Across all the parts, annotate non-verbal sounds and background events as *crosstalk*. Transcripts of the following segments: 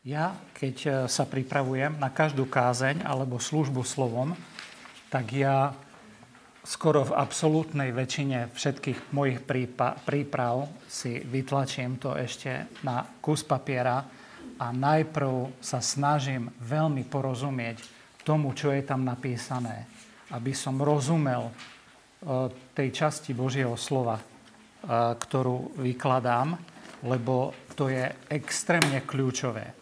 Ja, keď e, sa pripravujem na každú kázeň alebo službu slovom, tak ja skoro v absolútnej väčšine všetkých mojich príprav si vytlačím to ešte na kus papiera a najprv sa snažím veľmi porozumieť tomu, čo je tam napísané, aby som rozumel e, tej časti Božieho slova, e, ktorú vykladám, lebo to je extrémne kľúčové.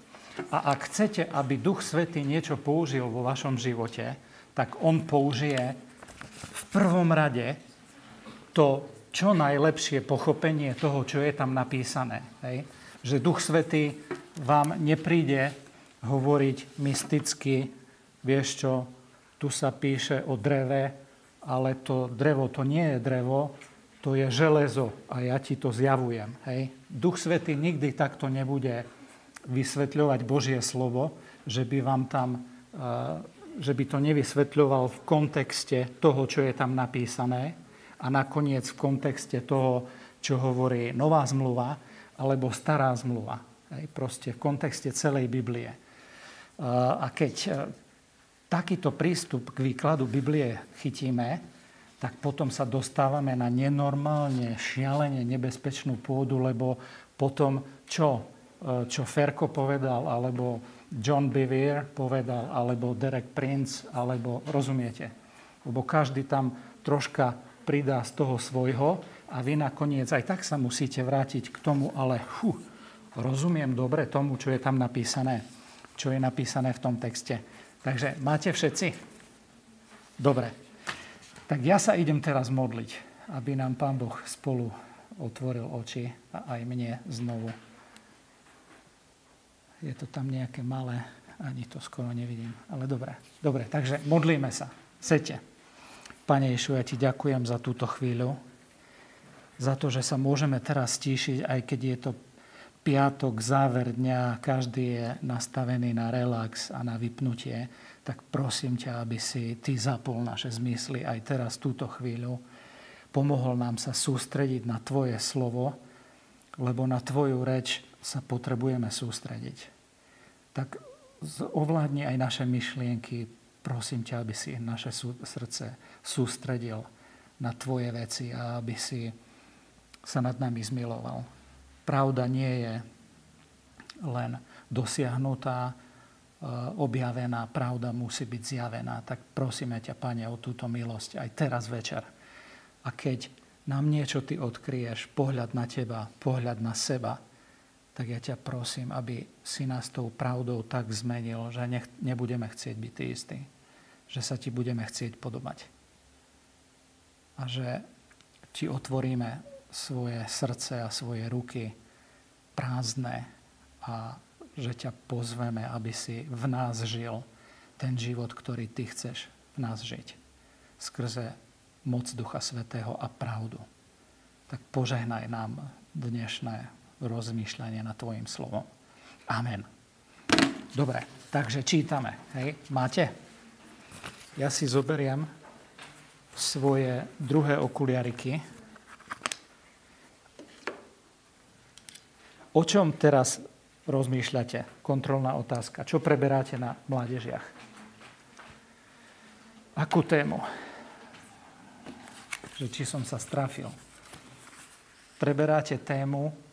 A ak chcete, aby Duch Svetý niečo použil vo vašom živote, tak on použije v prvom rade to čo najlepšie pochopenie toho, čo je tam napísané. Hej? Že Duch Svetý vám nepríde hovoriť mysticky, vieš čo, tu sa píše o dreve, ale to drevo to nie je drevo, to je železo a ja ti to zjavujem. Hej? Duch Svetý nikdy takto nebude vysvetľovať Božie slovo, že by vám tam, eh, že by to nevysvetľoval v kontexte toho, čo je tam napísané a nakoniec v kontexte toho, čo hovorí nová zmluva alebo stará zmluva. Hej, proste v kontexte celej Biblie. Eh, a keď eh, takýto prístup k výkladu Biblie chytíme, tak potom sa dostávame na nenormálne, šialene nebezpečnú pôdu, lebo potom čo? Eh, čo Ferko povedal, alebo John Bevere povedal, alebo Derek Prince, alebo rozumiete? Lebo každý tam troška pridá z toho svojho a vy nakoniec aj tak sa musíte vrátiť k tomu, ale hu, rozumiem dobre tomu, čo je tam napísané, čo je napísané v tom texte. Takže máte všetci? Dobre. Tak ja sa idem teraz modliť, aby nám Pán Boh spolu otvoril oči a aj mne znovu. Je to tam nejaké malé, ani to skoro nevidím. Ale dobre, dobre, takže modlíme sa. Sete. Pane Ješu, ja ti ďakujem za túto chvíľu, za to, že sa môžeme teraz stíšiť, aj keď je to piatok, záver dňa, každý je nastavený na relax a na vypnutie, tak prosím ťa, aby si ty zapol naše zmysly aj teraz túto chvíľu. Pomohol nám sa sústrediť na tvoje slovo, lebo na tvoju reč sa potrebujeme sústrediť. Tak ovládni aj naše myšlienky. Prosím ťa, aby si naše srdce sústredil na tvoje veci a aby si sa nad nami zmiloval. Pravda nie je len dosiahnutá, e, objavená, pravda musí byť zjavená. Tak prosíme ťa, Pane, o túto milosť aj teraz večer. A keď nám niečo Ty odkryješ, pohľad na Teba, pohľad na seba, tak ja ťa prosím, aby si nás tou pravdou tak zmenil, že nech, nebudeme chcieť byť tí istí. Že sa ti budeme chcieť podobať. A že ti otvoríme svoje srdce a svoje ruky prázdne a že ťa pozveme, aby si v nás žil ten život, ktorý ty chceš v nás žiť. Skrze moc Ducha Svetého a pravdu. Tak požehnaj nám dnešné rozmýšľanie nad Tvojim slovom. Amen. Dobre, takže čítame. Hej, máte? Ja si zoberiem svoje druhé okuliariky. O čom teraz rozmýšľate? Kontrolná otázka. Čo preberáte na mládežiach? Akú tému? Že či som sa strafil. Preberáte tému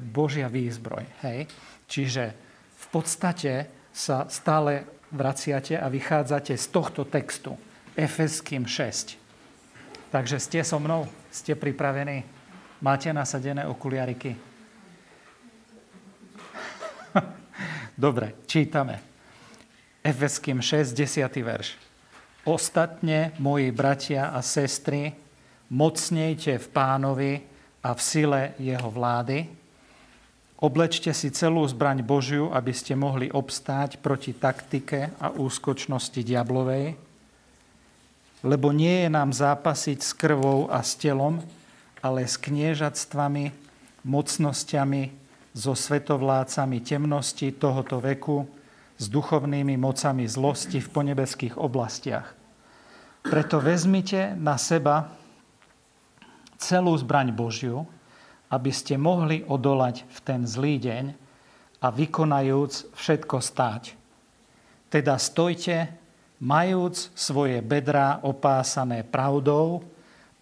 Božia výzbroj. Hej? Čiže v podstate sa stále vraciate a vychádzate z tohto textu. Efeským 6. Takže ste so mnou? Ste pripravení? Máte nasadené okuliariky? *laughs* Dobre, čítame. Efeským 6, 10. verš. Ostatne, moji bratia a sestry, mocnejte v pánovi a v sile jeho vlády, Oblečte si celú zbraň Božiu, aby ste mohli obstáť proti taktike a úskočnosti diablovej, lebo nie je nám zápasiť s krvou a s telom, ale s kniežatstvami, mocnosťami, so svetovlácami temnosti tohoto veku, s duchovnými mocami zlosti v ponebeských oblastiach. Preto vezmite na seba celú zbraň Božiu, aby ste mohli odolať v ten zlý deň a vykonajúc všetko stáť. Teda stojte, majúc svoje bedrá opásané pravdou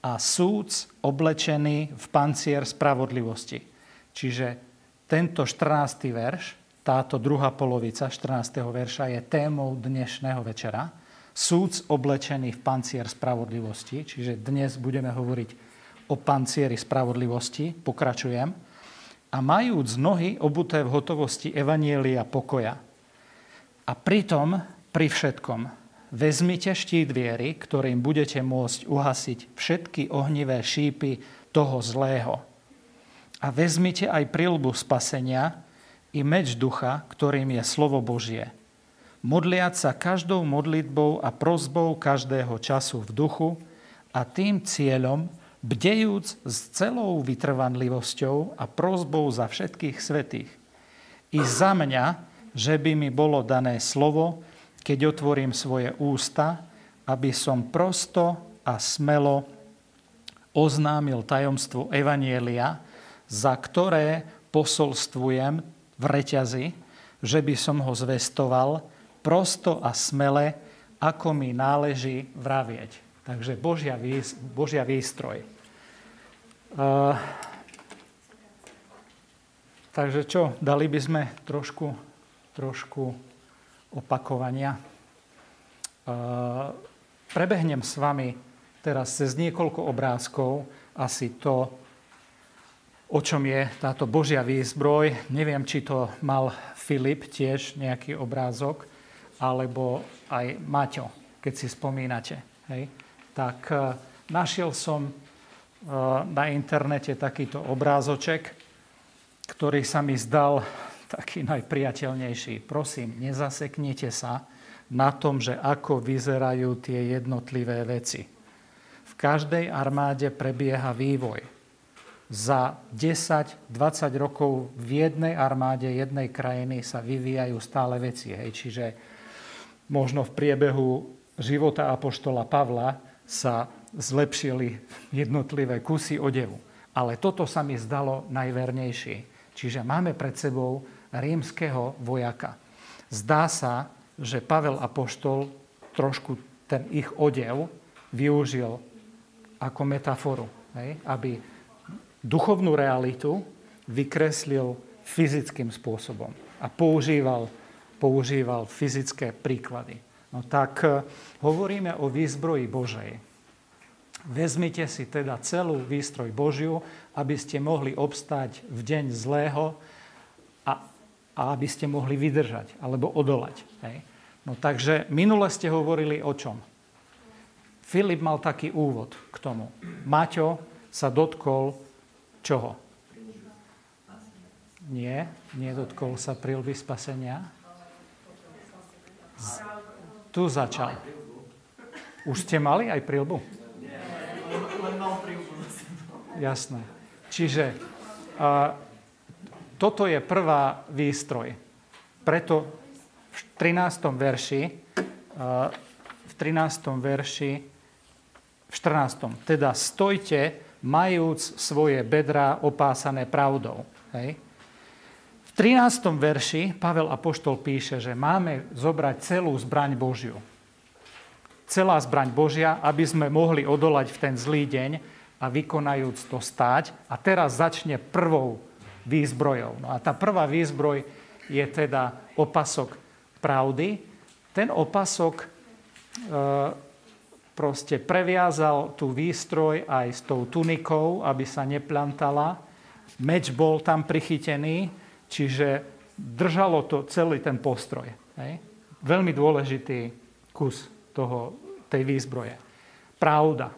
a súc oblečený v pancier spravodlivosti. Čiže tento 14. verš, táto druhá polovica 14. verša je témou dnešného večera. Súc oblečený v pancier spravodlivosti, čiže dnes budeme hovoriť o pancieri spravodlivosti, pokračujem. A majúc nohy obuté v hotovosti Evanielia pokoja. A pritom, pri všetkom, vezmite štít viery, ktorým budete môcť uhasiť všetky ohnivé šípy toho zlého. A vezmite aj prilbu spasenia i meč ducha, ktorým je slovo Božie. Modliať sa každou modlitbou a prozbou každého času v duchu a tým cieľom, bdejúc s celou vytrvanlivosťou a prozbou za všetkých svetých. I za mňa, že by mi bolo dané slovo, keď otvorím svoje ústa, aby som prosto a smelo oznámil tajomstvo Evanielia, za ktoré posolstvujem v reťazi, že by som ho zvestoval prosto a smele, ako mi náleží vravieť. Takže Božia, Božia výstroj. Uh, takže čo, dali by sme trošku, trošku opakovania. Prebehnem s vami teraz cez niekoľko obrázkov asi to, o čom je táto Božia výzbroj. Neviem, či to mal Filip tiež nejaký obrázok, alebo aj Maťo, keď si spomínate. Hej? Tak e, našiel som e, na internete takýto obrázoček, ktorý sa mi zdal taký najpriateľnejší. Prosím, nezaseknite sa na tom, že ako vyzerajú tie jednotlivé veci. V každej armáde prebieha vývoj. Za 10-20 rokov v jednej armáde jednej krajiny sa vyvíjajú stále veci. Hej. Čiže možno v priebehu života apoštola Pavla sa zlepšili jednotlivé kusy odevu. Ale toto sa mi zdalo najvernejšie. Čiže máme pred sebou rímskeho vojaka. Zdá sa, že Pavel Apoštol trošku ten ich odev využil ako metaforu, hej? aby duchovnú realitu vykreslil fyzickým spôsobom a používal, používal fyzické príklady. No tak eh, hovoríme o výzbroji Božej. Vezmite si teda celú výstroj Božiu, aby ste mohli obstať v deň zlého a aby ste mohli vydržať alebo odolať. Hej. No takže minule ste hovorili o čom? Filip mal taký úvod k tomu. Maťo sa dotkol čoho? Nie, nedotkol sa prilby spasenia. Z... Tu začal. Už ste mali aj prilbu? Jasné. Čiže uh, toto je prvá výstroj. Preto v 13. verši, v 13. verši, v 14. Teda stojte, majúc svoje bedrá opásané pravdou. Hej. V 13. verši Pavel Apoštol píše, že máme zobrať celú zbraň Božiu. Celá zbraň Božia, aby sme mohli odolať v ten zlý deň a vykonajúc to stáť. A teraz začne prvou výzbrojov. No a tá prvá výzbroj je teda opasok pravdy. Ten opasok e, proste previazal tú výstroj aj s tou tunikou, aby sa neplantala. Meč bol tam prichytený, čiže držalo to celý ten postroj. Hej? Veľmi dôležitý kus toho, tej výzbroje. Pravda.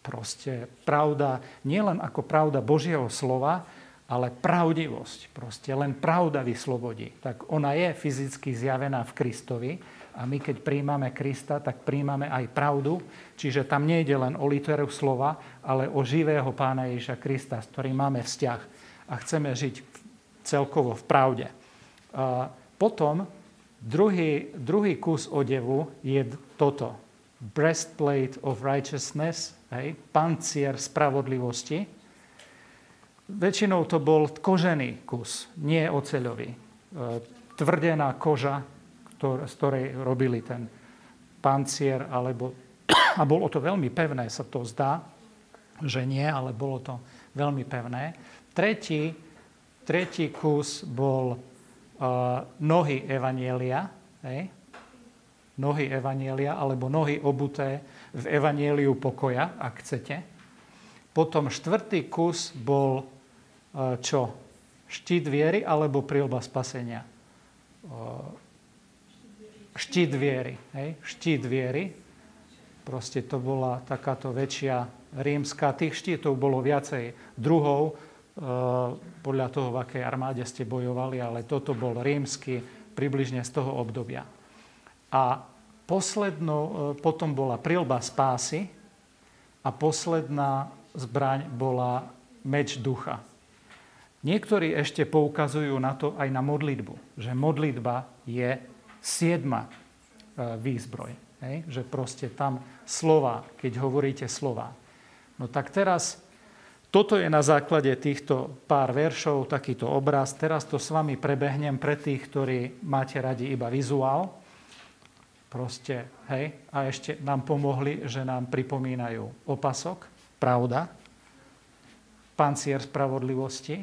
Proste pravda, nielen ako pravda Božieho slova, ale pravdivosť, proste len pravda vyslobodí. Tak ona je fyzicky zjavená v Kristovi a my keď príjmame Krista, tak príjmame aj pravdu, čiže tam nejde len o literu slova, ale o živého pána Ježiša Krista, s ktorým máme vzťah a chceme žiť celkovo v pravde. Potom druhý, druhý kus odevu je toto. Breastplate of righteousness, hej, pancier spravodlivosti, Väčšinou to bol kožený kus, nie oceľový. tvrdená koža, ktor, z ktorej robili ten pancier, alebo, a bolo to veľmi pevné, sa to zdá, že nie, ale bolo to veľmi pevné. Tretí, tretí kus bol uh, nohy Evanielia, hej? nohy Evanielia, alebo nohy obuté v Evanieliu pokoja, ak chcete. Potom štvrtý kus bol uh, čo? Štít viery alebo prilba spasenia? Uh, štít viery. Hej? Štít viery. Proste to bola takáto väčšia rímska. Tých štítov bolo viacej druhov, podľa toho, v akej armáde ste bojovali, ale toto bol rímsky približne z toho obdobia. A posledno, e, potom bola prilba spásy a posledná zbraň bola meč ducha. Niektorí ešte poukazujú na to aj na modlitbu, že modlitba je siedma e, výzbroj. Hej? Že proste tam slova, keď hovoríte slova, No tak teraz, toto je na základe týchto pár veršov, takýto obraz. Teraz to s vami prebehnem pre tých, ktorí máte radi iba vizuál. Proste, hej, a ešte nám pomohli, že nám pripomínajú opasok, pravda, pancier spravodlivosti,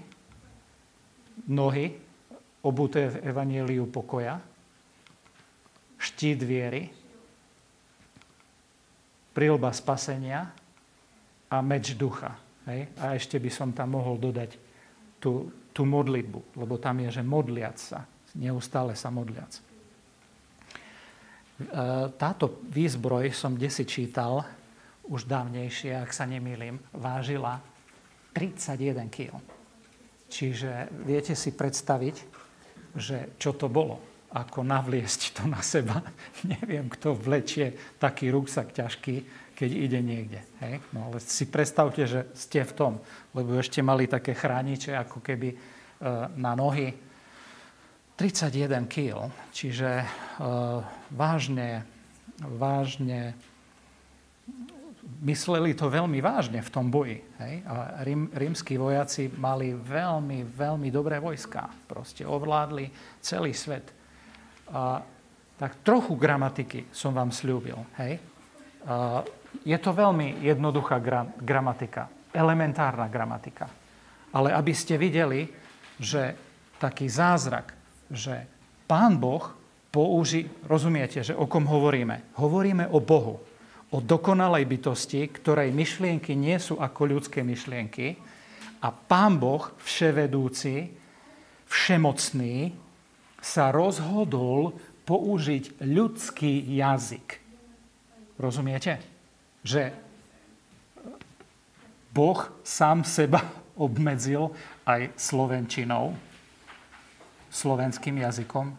nohy, obuté v evanieliu pokoja, štít viery, prilba spasenia, a meč ducha. Hej? A ešte by som tam mohol dodať tú, tú modlitbu, lebo tam je, že modliac sa, neustále sa modliac. E, táto výzbroj som desi čítal, už dávnejšie, ak sa nemýlim, vážila 31 kg. Čiže viete si predstaviť, že čo to bolo, ako navliesť to na seba. *laughs* Neviem, kto vlečie taký ruksak ťažký, keď ide niekde. Hej? No ale si predstavte, že ste v tom, lebo ešte mali také chrániče ako keby e, na nohy. 31 kg, čiže e, vážne, vážne mysleli to veľmi vážne v tom boji. Hej? A rím, rímsky vojaci mali veľmi, veľmi dobré vojska. Proste ovládli celý svet. A, tak trochu gramatiky som vám slúbil. Hej? A, je to veľmi jednoduchá gra- gramatika, elementárna gramatika. Ale aby ste videli, že taký zázrak, že Pán Boh použí, rozumiete, že o kom hovoríme? Hovoríme o Bohu, o dokonalej bytosti, ktorej myšlienky nie sú ako ľudské myšlienky a Pán Boh, vševedúci, všemocný, sa rozhodol použiť ľudský jazyk. Rozumiete? Že Boh sám seba *laughs* obmedzil aj slovenčinou, slovenským jazykom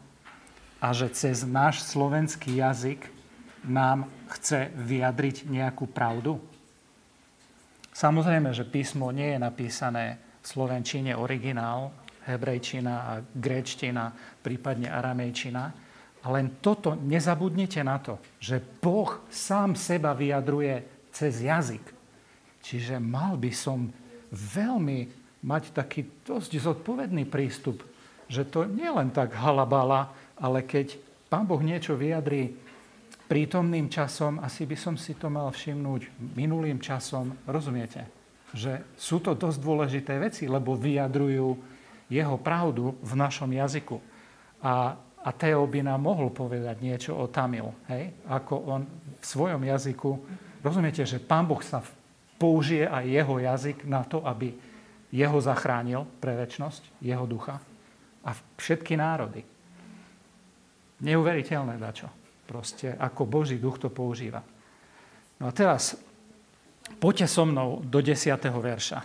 a že cez náš slovenský jazyk nám chce vyjadriť nejakú pravdu? Samozrejme, že písmo nie je napísané v slovenčine originál, hebrejčina a gréčtina, prípadne aramejčina, len toto, nezabudnite na to, že Boh sám seba vyjadruje cez jazyk. Čiže mal by som veľmi mať taký dosť zodpovedný prístup, že to nie len tak halabala, ale keď Pán Boh niečo vyjadrí prítomným časom, asi by som si to mal všimnúť minulým časom. Rozumiete? Že sú to dosť dôležité veci, lebo vyjadrujú jeho pravdu v našom jazyku. A a Teo by nám mohol povedať niečo o Tamil, hej? ako on v svojom jazyku, rozumiete, že Pán Boh sa použije aj jeho jazyk na to, aby jeho zachránil pre väčnosť, jeho ducha a všetky národy. Neuveriteľné dačo. Proste ako Boží duch to používa. No a teraz poďte so mnou do 10. verša.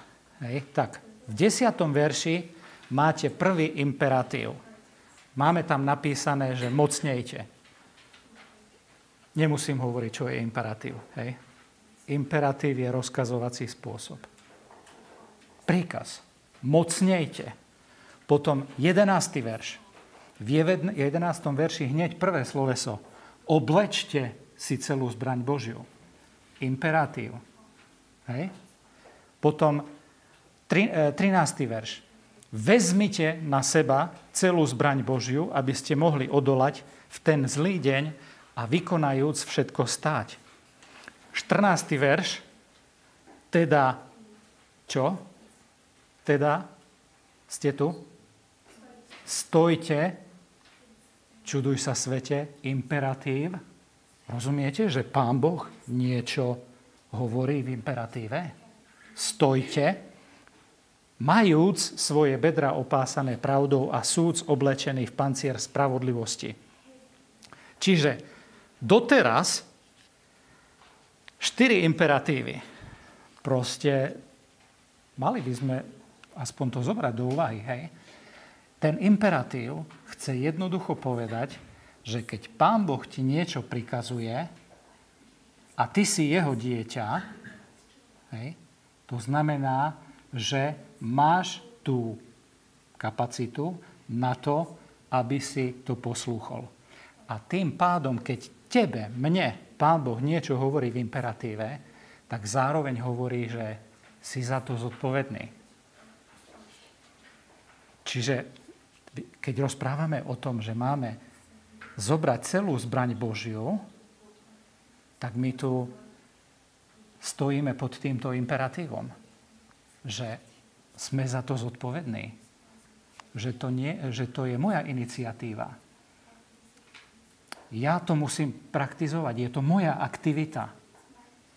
Hej? Tak, v 10. verši máte prvý imperatív. Máme tam napísané, že mocnejte. Nemusím hovoriť, čo je imperatív. Hej? Imperatív je rozkazovací spôsob. Príkaz. Mocnejte. Potom 11. verš. V 11. verši hneď prvé sloveso. Oblečte si celú zbraň Božiu. Imperatív. Hej? Potom 13. E, verš. Vezmite na seba celú zbraň Božiu, aby ste mohli odolať v ten zlý deň a vykonajúc všetko stáť. 14. verš, teda čo? Teda ste tu? Stojte, čuduj sa svete, imperatív. Rozumiete, že Pán Boh niečo hovorí v imperatíve? Stojte, majúc svoje bedra opásané pravdou a súd oblečený v pancier spravodlivosti. Čiže doteraz štyri imperatívy. Proste mali by sme aspoň to zobrať do úvahy, hej? Ten imperatív chce jednoducho povedať, že keď Pán Boh ti niečo prikazuje a ty si jeho dieťa, hej, to znamená, že máš tú kapacitu na to, aby si to poslúchol. A tým pádom, keď tebe, mne, Pán Boh niečo hovorí v imperatíve, tak zároveň hovorí, že si za to zodpovedný. Čiže keď rozprávame o tom, že máme zobrať celú zbraň Božiu, tak my tu stojíme pod týmto imperatívom, že sme za to zodpovední, že to, nie, že to je moja iniciatíva. Ja to musím praktizovať, je to moja aktivita.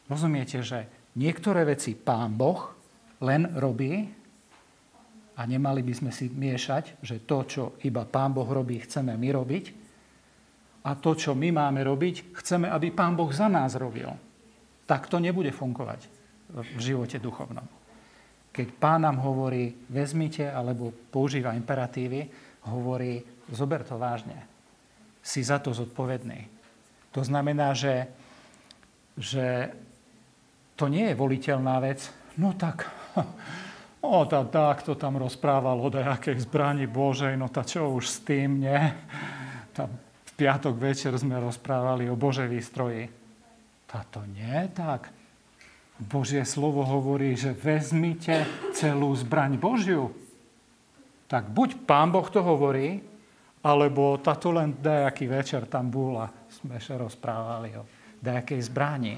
Rozumiete, že niektoré veci Pán Boh len robí a nemali by sme si miešať, že to, čo iba Pán Boh robí, chceme my robiť a to, čo my máme robiť, chceme, aby Pán Boh za nás robil. Tak to nebude fungovať v živote duchovnom. Keď Pán nám hovorí, vezmite, alebo používa imperatívy, hovorí, zober to vážne. Si za to zodpovedný. To znamená, že, že to nie je voliteľná vec. No tak, *laughs* O, tá, tak to tam rozprával o nejakej zbrani Božej, no tá čo už s tým, nie? Tam v piatok večer sme rozprávali o Božej výstroji. Táto nie tak. Božie slovo hovorí, že vezmite celú zbraň Božiu. Tak buď Pán Boh to hovorí, alebo táto len nejaký večer tam bol a sme sa rozprávali o nejakej zbrani.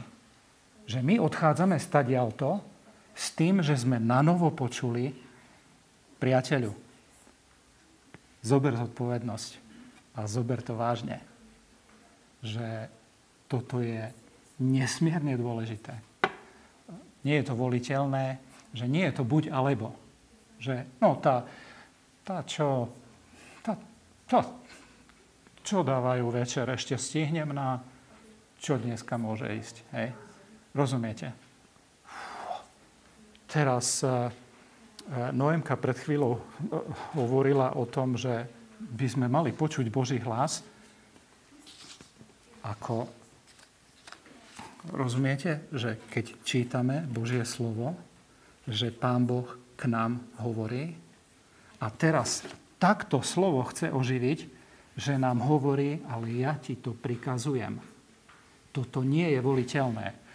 Že my odchádzame stadialto, s tým, že sme na novo počuli priateľu. Zober zodpovednosť a zober to vážne. Že toto je nesmierne dôležité. Nie je to voliteľné, že nie je to buď alebo. Že no tá, tá čo, tá, tá, čo dávajú večer, ešte stihnem na čo dneska môže ísť. Hej? Rozumiete? Teraz e, e, Noemka pred chvíľou e, hovorila o tom, že by sme mali počuť Boží hlas. Ako rozumiete, že keď čítame Božie slovo, že Pán Boh k nám hovorí a teraz takto slovo chce oživiť, že nám hovorí, ale ja ti to prikazujem. Toto nie je voliteľné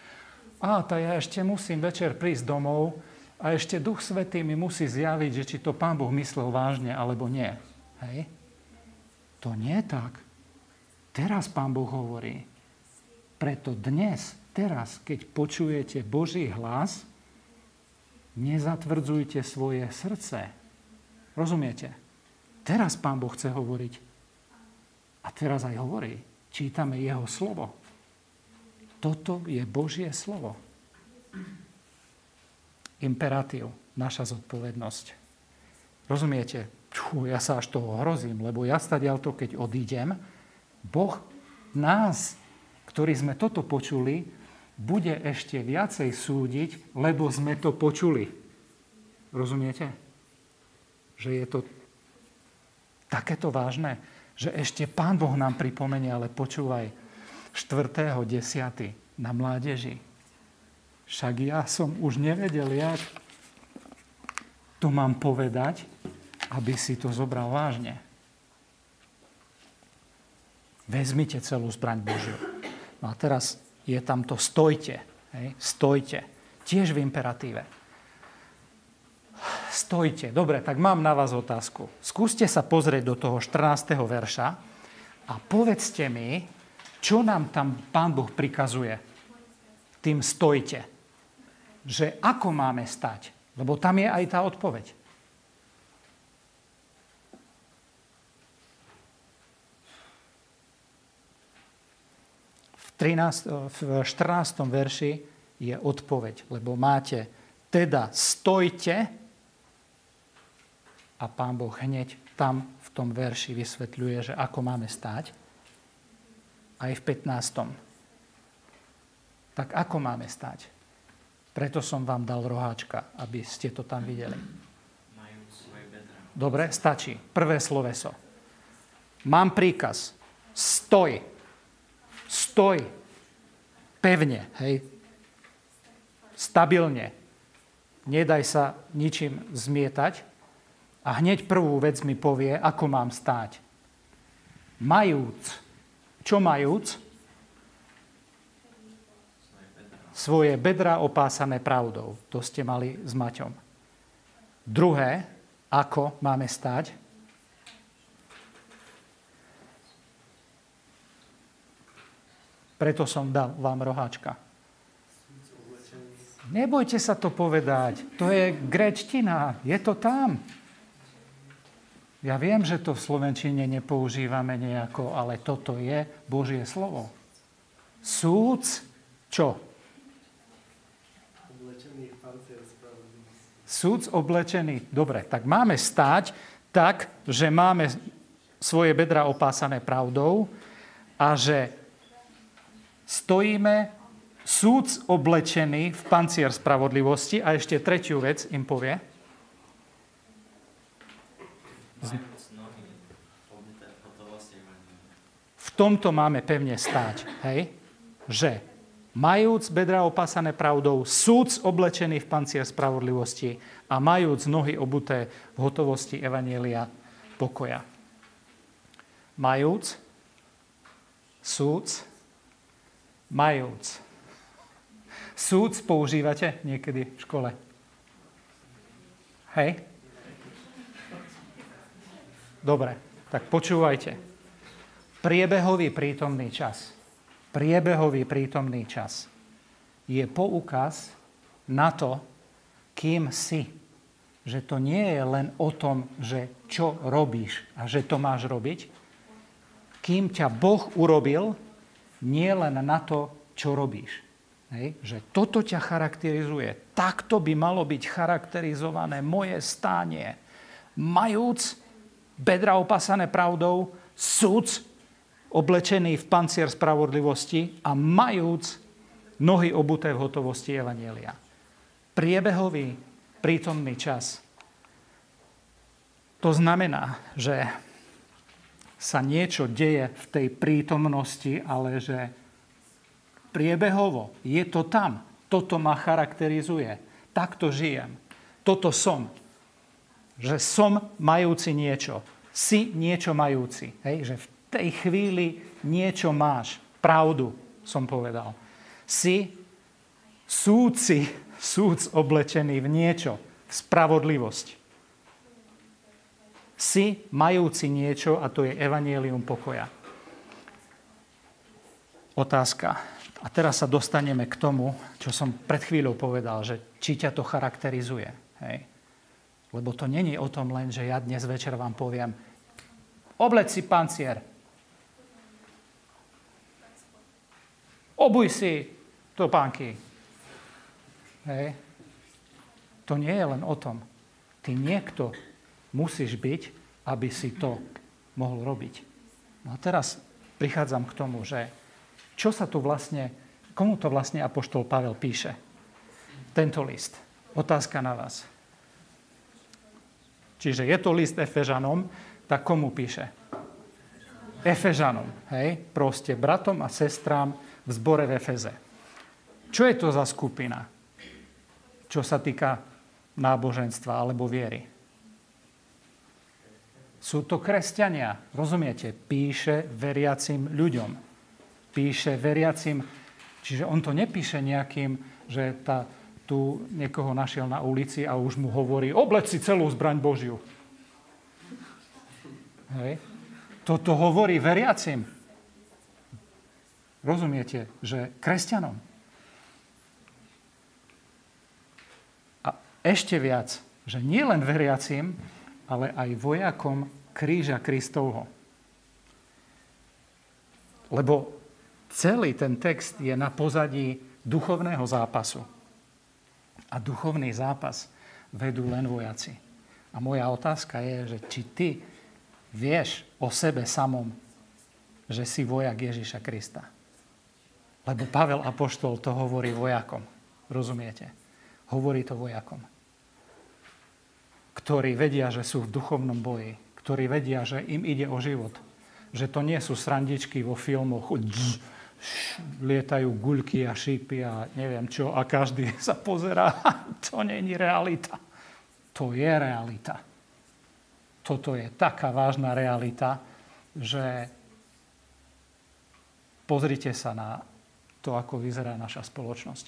a to ja ešte musím večer prísť domov a ešte Duch Svetý mi musí zjaviť, že či to Pán Boh myslel vážne alebo nie. Hej? To nie je tak. Teraz Pán Boh hovorí. Preto dnes, teraz, keď počujete Boží hlas, nezatvrdzujte svoje srdce. Rozumiete? Teraz Pán Boh chce hovoriť. A teraz aj hovorí. Čítame Jeho slovo. Toto je Božie slovo. Imperatív, naša zodpovednosť. Rozumiete? Čú, ja sa až toho hrozím, lebo ja stadial to, keď odídem, Boh nás, ktorí sme toto počuli, bude ešte viacej súdiť, lebo sme to počuli. Rozumiete? Že je to takéto vážne, že ešte Pán Boh nám pripomenie, ale počúvaj, 4.10. na mládeži. Však ja som už nevedel, jak to mám povedať, aby si to zobral vážne. Vezmite celú zbraň Božiu. No a teraz je tam to stojte. Hej? Stojte. Tiež v imperatíve. Stojte. Dobre, tak mám na vás otázku. Skúste sa pozrieť do toho 14. verša a povedzte mi, čo nám tam Pán Boh prikazuje. Tým stojte. Že ako máme stať. Lebo tam je aj tá odpoveď. 13, v 14. verši je odpoveď, lebo máte teda stojte, a pán Boh hneď tam v tom verši vysvetľuje, že ako máme stáť. Aj v 15. Tak ako máme stáť? Preto som vám dal roháčka, aby ste to tam videli. Dobre, stačí. Prvé sloveso. Mám príkaz. Stoj. Stoj. Pevne, hej. Stabilne. Nedaj sa ničím zmietať, a hneď prvú vec mi povie, ako mám stáť. Majúc. Čo majúc? Svoje bedra opásané pravdou. To ste mali s Maťom. Druhé, ako máme stáť? Preto som dal vám roháčka. Nebojte sa to povedať. To je grečtina. Je to tam. Ja viem, že to v Slovenčine nepoužívame nejako, ale toto je Božie slovo. Súc, čo? Súc oblečený. Dobre, tak máme stať tak, že máme svoje bedra opásané pravdou a že stojíme súd oblečený v pancier spravodlivosti a ešte tretiu vec im povie – v tomto máme pevne stáť, hej? Že majúc bedra opásané pravdou, súd oblečený v pancier spravodlivosti a majúc nohy obuté v hotovosti Evanielia pokoja. Majúc, súd, majúc. Súd používate niekedy v škole? Hej? Dobre, tak počúvajte. Priebehový prítomný čas. Priebehový prítomný čas je poukaz na to, kým si. Že to nie je len o tom, že čo robíš a že to máš robiť. Kým ťa Boh urobil, nie len na to, čo robíš. Hej? Že toto ťa charakterizuje. Takto by malo byť charakterizované moje stánie. Majúc bedra opasané pravdou, súd oblečený v pancier spravodlivosti a majúc nohy obuté v hotovosti Evanielia. Priebehový prítomný čas. To znamená, že sa niečo deje v tej prítomnosti, ale že priebehovo je to tam. Toto ma charakterizuje. Takto žijem. Toto som že som majúci niečo. Si niečo majúci. Hej? Že v tej chvíli niečo máš. Pravdu, som povedal. Si súci, súd oblečený v niečo, v spravodlivosť. Si majúci niečo a to je evanielium pokoja. Otázka. A teraz sa dostaneme k tomu, čo som pred chvíľou povedal, že či ťa to charakterizuje. Hej. Lebo to není o tom len, že ja dnes večer vám poviem, oblec si pancier. Obuj si topánky. Hej. To nie je len o tom. Ty niekto musíš byť, aby si to mohol robiť. No a teraz prichádzam k tomu, že čo sa tu vlastne, komu to vlastne Apoštol Pavel píše? Tento list. Otázka na vás. Čiže je to list Efežanom, tak komu píše? Efežanom, hej? Proste bratom a sestrám v zbore v Efeze. Čo je to za skupina? Čo sa týka náboženstva alebo viery? Sú to kresťania, rozumiete? Píše veriacim ľuďom. Píše veriacim, čiže on to nepíše nejakým, že tá tu niekoho našiel na ulici a už mu hovorí, obleč si celú zbraň Božiu. Hej. Toto hovorí veriacim. Rozumiete, že kresťanom. A ešte viac, že nie len veriacim, ale aj vojakom kríža Kristovho. Lebo celý ten text je na pozadí duchovného zápasu. A duchovný zápas vedú len vojaci. A moja otázka je, že či ty vieš o sebe samom, že si vojak Ježiša Krista. Lebo Pavel Apoštol to hovorí vojakom. Rozumiete? Hovorí to vojakom. Ktorí vedia, že sú v duchovnom boji. Ktorí vedia, že im ide o život. Že to nie sú srandičky vo filmoch *laughs* lietajú guľky a šípy a neviem čo a každý *laughs* sa pozerá. *laughs* to není realita. To je realita. Toto je taká vážna realita, že pozrite sa na to, ako vyzerá naša spoločnosť.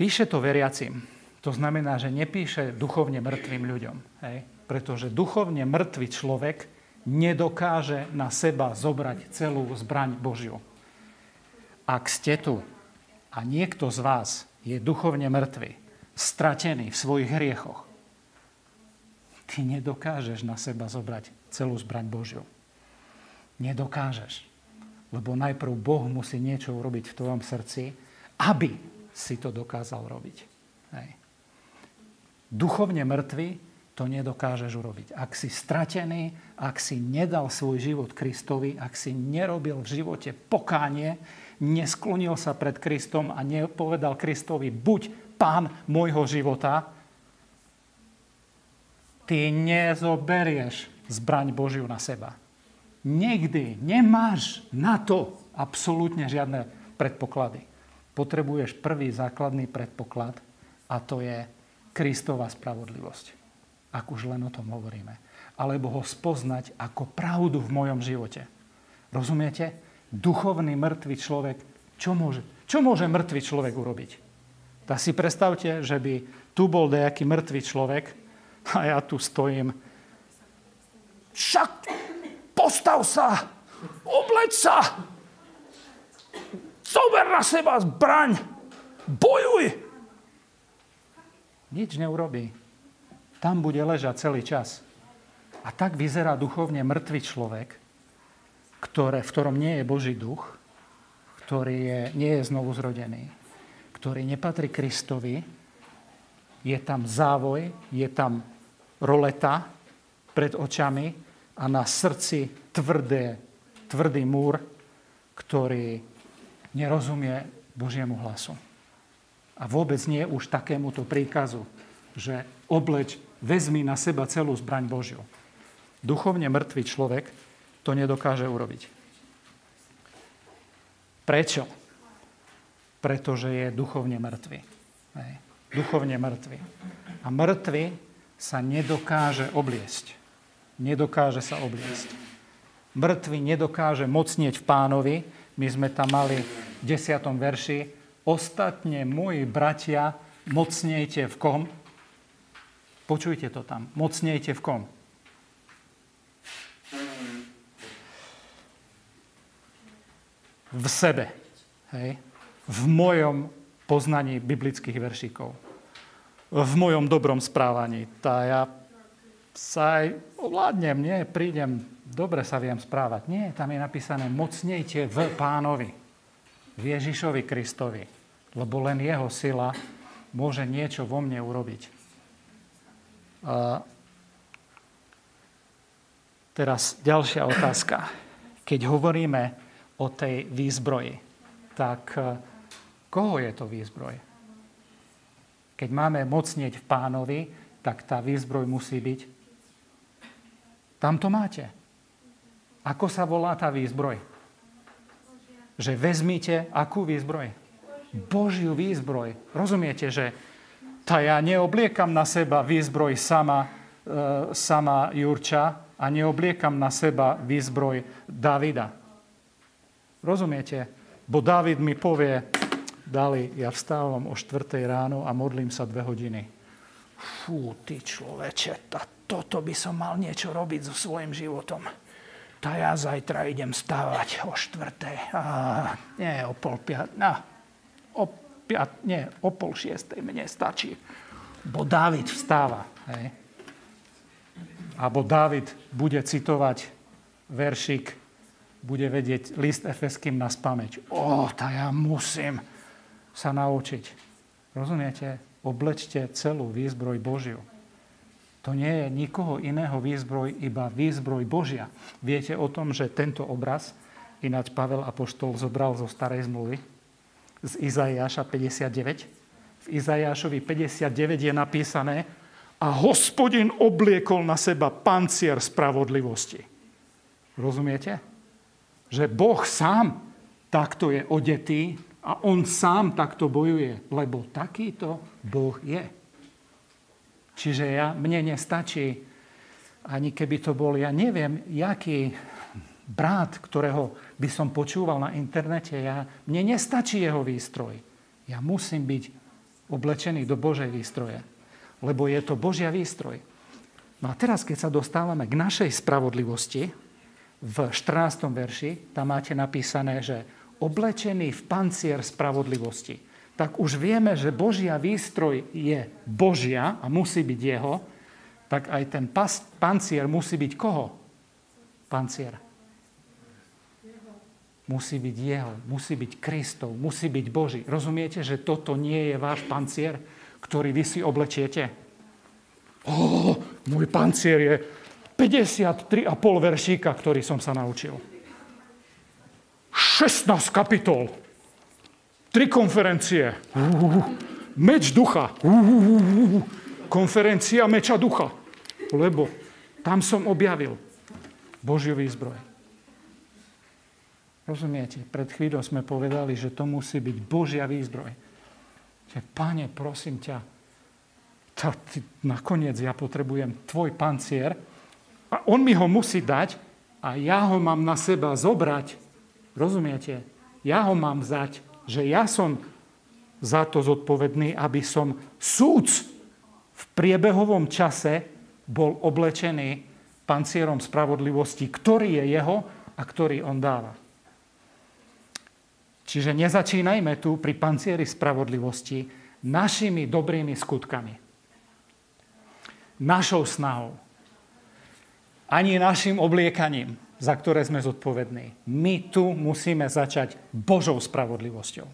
Píše to veriacim. To znamená, že nepíše duchovne mŕtvým ľuďom. Hej? Pretože duchovne mŕtvý človek nedokáže na seba zobrať celú zbraň Božiu. Ak ste tu a niekto z vás je duchovne mŕtvy, stratený v svojich hriechoch, ty nedokážeš na seba zobrať celú zbraň Božiu. Nedokážeš. Lebo najprv Boh musí niečo urobiť v tvojom srdci, aby si to dokázal robiť. Hej. Duchovne mŕtvy to nedokážeš urobiť. Ak si stratený, ak si nedal svoj život Kristovi, ak si nerobil v živote pokánie, nesklonil sa pred Kristom a nepovedal Kristovi, buď pán môjho života, ty nezoberieš zbraň Božiu na seba. Nikdy nemáš na to absolútne žiadne predpoklady. Potrebuješ prvý základný predpoklad a to je Kristova spravodlivosť. Ak už len o tom hovoríme. Alebo ho spoznať ako pravdu v mojom živote. Rozumiete? duchovný mŕtvý človek, čo môže, čo môže mŕtvý človek urobiť? Tak si predstavte, že by tu bol nejaký mŕtvý človek a ja tu stojím. Však postav sa, obleč sa, zober na seba zbraň, bojuj. Nič neurobí. Tam bude ležať celý čas. A tak vyzerá duchovne mŕtvý človek, ktoré, v ktorom nie je Boží duch, ktorý je, nie je znovu zrodený, ktorý nepatrí Kristovi, je tam závoj, je tam roleta pred očami a na srdci tvrdé, tvrdý múr, ktorý nerozumie Božiemu hlasu. A vôbec nie už takémuto príkazu, že obleč, vezmi na seba celú zbraň Božiu. Duchovne mŕtvý človek to nedokáže urobiť. Prečo? Pretože je duchovne mŕtvy. Hej. Duchovne mŕtvy. A mŕtvy sa nedokáže obliesť. Nedokáže sa obliesť. Mŕtvy nedokáže mocnieť v pánovi. My sme tam mali v desiatom verši. Ostatne, moji bratia, mocnejte v kom? Počujte to tam. Mocnejte v kom? v sebe. Hej? V mojom poznaní biblických veršíkov. V mojom dobrom správaní. Tá ja sa aj ovládnem, nie, prídem, dobre sa viem správať. Nie, tam je napísané, mocnejte v pánovi, v Ježišovi Kristovi, lebo len jeho sila môže niečo vo mne urobiť. A teraz ďalšia otázka. Keď hovoríme o tej výzbroji. Tak e, koho je to výzbroj? Keď máme mocnieť v pánovi, tak tá výzbroj musí byť. Tam to máte. Ako sa volá tá výzbroj? Že vezmite akú výzbroj? Božiu výzbroj. Rozumiete, že tá ja neobliekam na seba výzbroj sama, e, sama Jurča a neobliekam na seba výzbroj Davida. Rozumiete? Bo David mi povie, dali, ja vstávam o 4 ráno a modlím sa dve hodiny. Fú, ty človeče, tá, toto by som mal niečo robiť so svojím životom. Tá ja zajtra idem stávať o 4. A, nie, o pol piat, no, o piat, nie, o pol šiestej mne stačí. Bo Dávid vstáva. Hej. Abo Dávid bude citovať veršik bude vedieť list Efeským na spameť. O, tá ja musím sa naučiť. Rozumiete? Oblečte celú výzbroj Božiu. To nie je nikoho iného výzbroj, iba výzbroj Božia. Viete o tom, že tento obraz ináč Pavel Apoštol zobral zo starej zmluvy z Izaiáša 59. V Izaiášovi 59 je napísané a hospodin obliekol na seba pancier spravodlivosti. Rozumiete? Že Boh sám takto je odetý a on sám takto bojuje, lebo takýto Boh je. Čiže ja, mne nestačí, ani keby to bol, ja neviem, jaký brat, ktorého by som počúval na internete, ja, mne nestačí jeho výstroj. Ja musím byť oblečený do Božej výstroje, lebo je to Božia výstroj. No a teraz, keď sa dostávame k našej spravodlivosti, v 14. verši, tam máte napísané, že oblečený v pancier spravodlivosti. Tak už vieme, že Božia výstroj je Božia a musí byť jeho, tak aj ten pas, pancier musí byť koho? Pancier. Musí byť jeho, musí byť Kristov, musí byť Boží. Rozumiete, že toto nie je váš pancier, ktorý vy si oblečiete? Ó, môj pancier je 53,5 veršíka, ktorý som sa naučil. 16 kapitol. Tri konferencie. meč ducha. konferencia meča ducha. Lebo tam som objavil Božiu výzbroj. Rozumiete? Pred chvíľou sme povedali, že to musí byť Božia výzbroj. Že, Pane, prosím ťa, tá, ty, nakoniec ja potrebujem tvoj pancier, a on mi ho musí dať a ja ho mám na seba zobrať. Rozumiete? Ja ho mám vzať, že ja som za to zodpovedný, aby som súc v priebehovom čase bol oblečený pancierom spravodlivosti, ktorý je jeho a ktorý on dáva. Čiže nezačínajme tu pri pancieri spravodlivosti našimi dobrými skutkami. Našou snahou ani našim obliekaním, za ktoré sme zodpovední. My tu musíme začať Božou spravodlivosťou,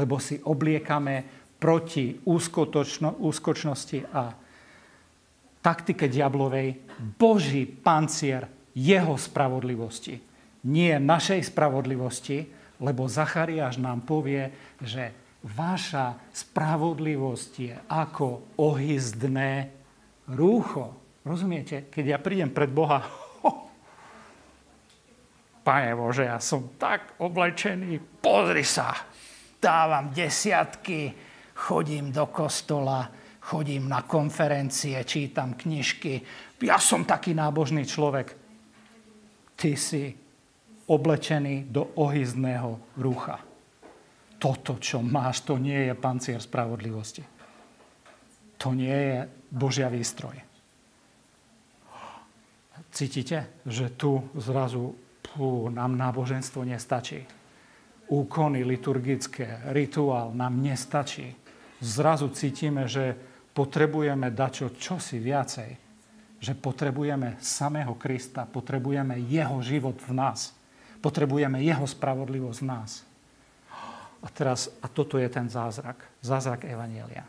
lebo si obliekame proti úskočnosti a taktike diablovej Boží pancier jeho spravodlivosti. Nie našej spravodlivosti, lebo Zachariáš nám povie, že vaša spravodlivosť je ako ohyzdné rúcho. Rozumiete? Keď ja prídem pred Boha, oh, *laughs* Pane Bože, ja som tak oblečený, pozri sa, dávam desiatky, chodím do kostola, chodím na konferencie, čítam knižky. Ja som taký nábožný človek. Ty si oblečený do ohyzného rúcha. Toto, čo máš, to nie je pancier spravodlivosti. To nie je Božia výstroj. Cítite, že tu zrazu pú, nám náboženstvo nestačí. Úkony liturgické, rituál nám nestačí. Zrazu cítime, že potrebujeme dačo čosi viacej. Že potrebujeme samého Krista, potrebujeme jeho život v nás. Potrebujeme jeho spravodlivosť v nás. A teraz, a toto je ten zázrak. Zázrak Evanielia.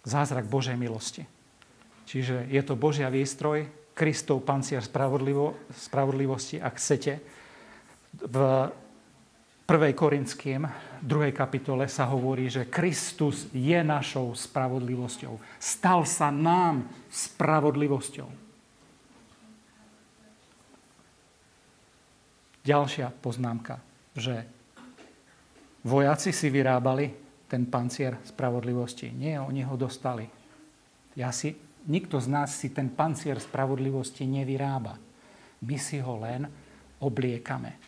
Zázrak Božej milosti. Čiže je to Božia výstroj, Kristov pancier spravodlivo, spravodlivosti, ak chcete. V 1. Korinským 2. kapitole sa hovorí, že Kristus je našou spravodlivosťou. Stal sa nám spravodlivosťou. Ďalšia poznámka, že vojaci si vyrábali ten pancier spravodlivosti. Nie, oni ho dostali. Ja si nikto z nás si ten pancier spravodlivosti nevyrába. My si ho len obliekame.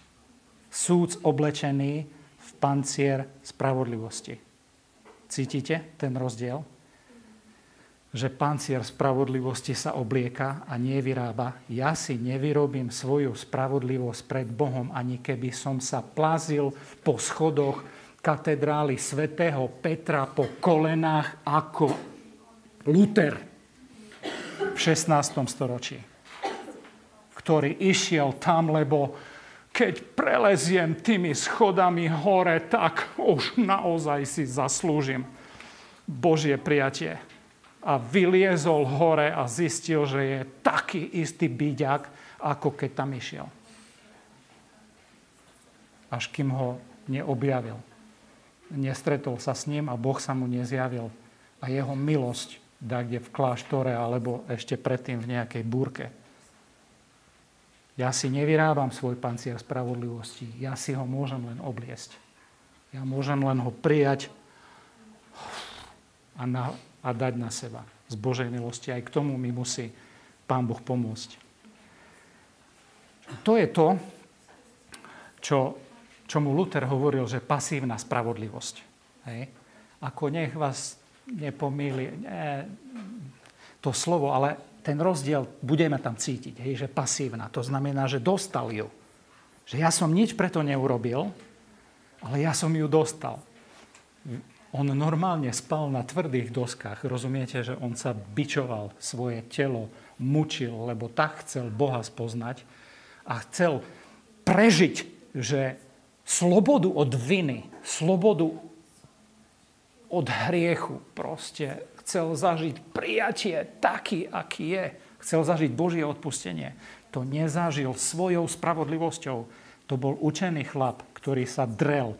Súd oblečený v pancier spravodlivosti. Cítite ten rozdiel? Že pancier spravodlivosti sa oblieka a nevyrába. Ja si nevyrobím svoju spravodlivosť pred Bohom, ani keby som sa plazil po schodoch katedrály svätého Petra po kolenách ako Luther v 16. storočí, ktorý išiel tam, lebo keď preleziem tými schodami hore, tak už naozaj si zaslúžim Božie prijatie. A vyliezol hore a zistil, že je taký istý byďak, ako keď tam išiel. Až kým ho neobjavil. Nestretol sa s ním a Boh sa mu nezjavil. A jeho milosť dá kde v kláštore alebo ešte predtým v nejakej búrke ja si nevyrábam svoj pancier spravodlivosti. Ja si ho môžem len obliesť. Ja môžem len ho prijať a, na, a dať na seba z Božej milosti. Aj k tomu mi musí Pán Boh pomôcť. To je to, čo, čomu Luther hovoril, že pasívna spravodlivosť. Hej? Ako nech vás nepomýli nie, to slovo, ale ten rozdiel budeme tam cítiť, hej, že pasívna. To znamená, že dostal ju. Že ja som nič preto neurobil, ale ja som ju dostal. On normálne spal na tvrdých doskách. Rozumiete, že on sa bičoval svoje telo, mučil, lebo tak chcel Boha spoznať a chcel prežiť, že slobodu od viny, slobodu od hriechu proste chcel zažiť prijatie taký, aký je. Chcel zažiť Božie odpustenie. To nezažil svojou spravodlivosťou. To bol učený chlap, ktorý sa drel,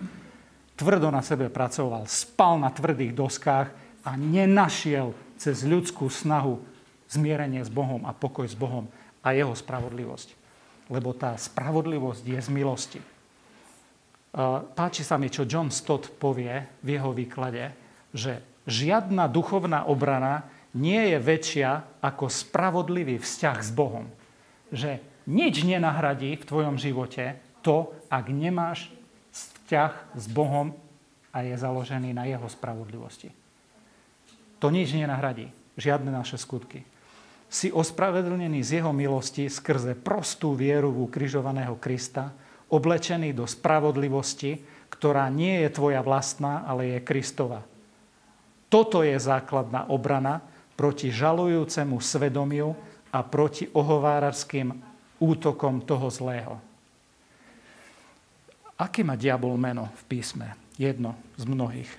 tvrdo na sebe pracoval, spal na tvrdých doskách a nenašiel cez ľudskú snahu zmierenie s Bohom a pokoj s Bohom a jeho spravodlivosť. Lebo tá spravodlivosť je z milosti. Páči sa mi, čo John Stott povie v jeho výklade, že žiadna duchovná obrana nie je väčšia ako spravodlivý vzťah s Bohom. Že nič nenahradí v tvojom živote to, ak nemáš vzťah s Bohom a je založený na jeho spravodlivosti. To nič nenahradí. Žiadne naše skutky. Si ospravedlnený z jeho milosti skrze prostú vieru v ukrižovaného Krista, oblečený do spravodlivosti, ktorá nie je tvoja vlastná, ale je Kristova. Toto je základná obrana proti žalujúcemu svedomiu a proti ohovárarským útokom toho zlého. Aké má diabol meno v písme? Jedno z mnohých.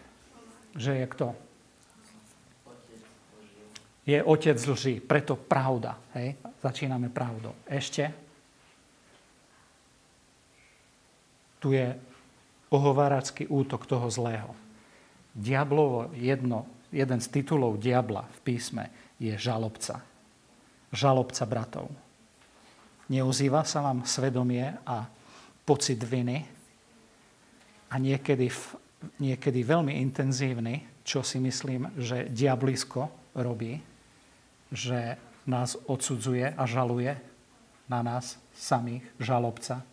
Že je kto? Je otec lží, preto pravda. Hej? Začíname pravdou. Ešte? Tu je ohováracký útok toho zlého. Diablovo jedno, jeden z titulov diabla v písme je žalobca. Žalobca bratov. Neuzýva sa vám svedomie a pocit viny a niekedy, niekedy veľmi intenzívny, čo si myslím, že diablisko robí, že nás odsudzuje a žaluje na nás samých, žalobca.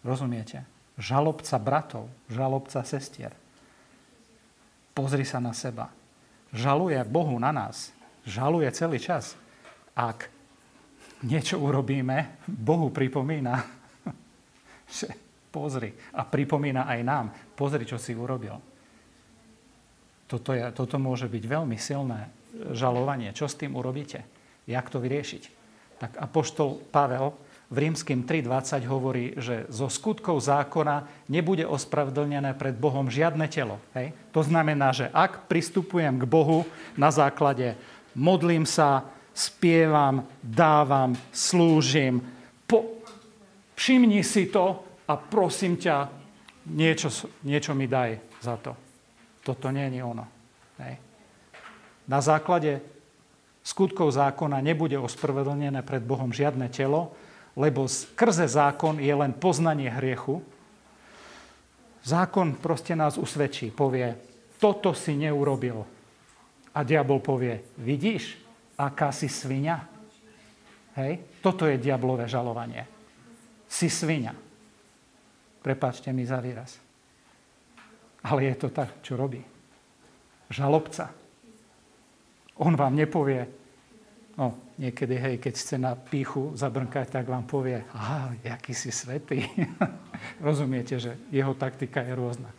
Rozumiete? Žalobca bratov, žalobca sestier. Pozri sa na seba. Žaluje Bohu na nás. Žaluje celý čas. Ak niečo urobíme, Bohu pripomína, *laughs* že pozri. A pripomína aj nám, pozri, čo si urobil. Toto, je, toto môže byť veľmi silné žalovanie. Čo s tým urobíte? Jak to vyriešiť? Tak apoštol Pavel v rímským 3.20 hovorí, že zo skutkov zákona nebude ospravedlnené pred Bohom žiadne telo. Hej? To znamená, že ak pristupujem k Bohu na základe modlím sa, spievam, dávam, slúžim, po... všimni si to a prosím ťa, niečo, niečo mi daj za to. Toto nie je ono. Hej? Na základe skutkov zákona nebude ospravedlnené pred Bohom žiadne telo, lebo skrze zákon je len poznanie hriechu. Zákon proste nás usvedčí, povie, toto si neurobil. A diabol povie, vidíš, aká si svinia? Hej? Toto je diablové žalovanie. Si svinia. Prepačte mi za výraz. Ale je to tak, čo robí. Žalobca. On vám nepovie, no niekedy, hej, keď chce na píchu zabrnkať, tak vám povie, aha, jaký si svetý. *laughs* Rozumiete, že jeho taktika je rôzna.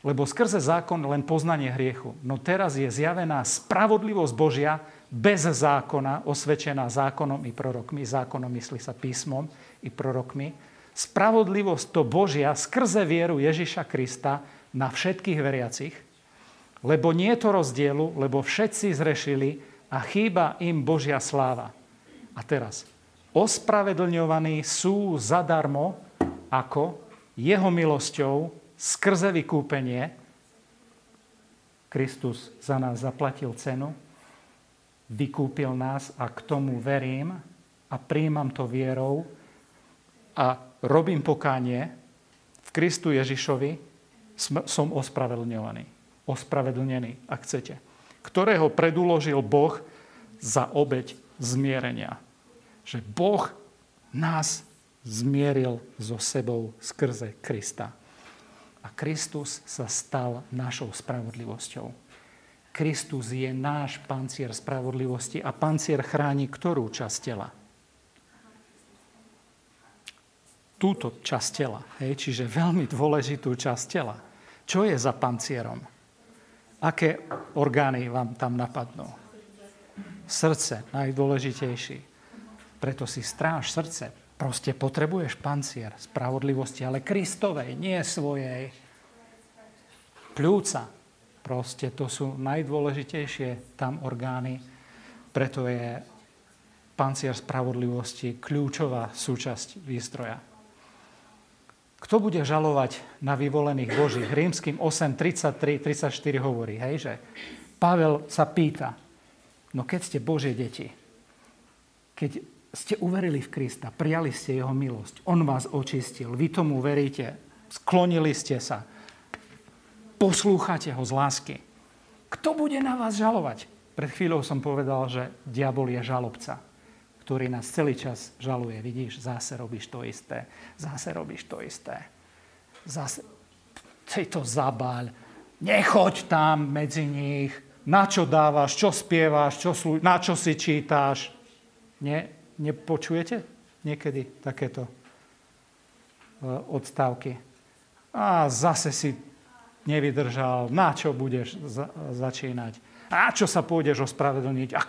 Lebo skrze zákon len poznanie hriechu. No teraz je zjavená spravodlivosť Božia bez zákona, osvedčená zákonom i prorokmi. Zákonom myslí sa písmom i prorokmi. Spravodlivosť to Božia skrze vieru Ježiša Krista na všetkých veriacich. Lebo nie je to rozdielu, lebo všetci zrešili a chýba im Božia sláva. A teraz, ospravedlňovaní sú zadarmo, ako jeho milosťou skrze vykúpenie Kristus za nás zaplatil cenu, vykúpil nás a k tomu verím a príjmam to vierou a robím pokánie v Kristu Ježišovi, som ospravedlňovaný. Ospravedlnený, ak chcete. Ktorého predúložil Boh za obeď zmierenia. Že Boh nás zmieril so sebou skrze Krista a Kristus sa stal našou spravodlivosťou. Kristus je náš pancier spravodlivosti a pancier chráni ktorú časť tela? Túto časť tela, hej, čiže veľmi dôležitú časť tela. Čo je za pancierom? Aké orgány vám tam napadnú? Srdce, najdôležitejší. Preto si stráž srdce, Proste potrebuješ pancier spravodlivosti, ale Kristovej, nie svojej. Pľúca, proste to sú najdôležitejšie tam orgány, preto je pancier spravodlivosti kľúčová súčasť výstroja. Kto bude žalovať na vyvolených Božích? Rímským 8, 33, 34 hovorí, hej, že Pavel sa pýta, no keď ste Božie deti, keď ste uverili v Krista, prijali ste jeho milosť, on vás očistil, vy tomu veríte, sklonili ste sa, poslúchate ho z lásky. Kto bude na vás žalovať? Pred chvíľou som povedal, že diabol je žalobca, ktorý nás celý čas žaluje. Vidíš, zase robíš to isté, zase robíš to isté. Zase, ty to zabáľ, nechoď tam medzi nich, na čo dávaš, čo spievaš, čo slú... na čo si čítáš. Nie, Nepočujete niekedy takéto e, odstávky? A zase si nevydržal, na čo budeš za- začínať? A čo sa pôjdeš ospravedlniť? A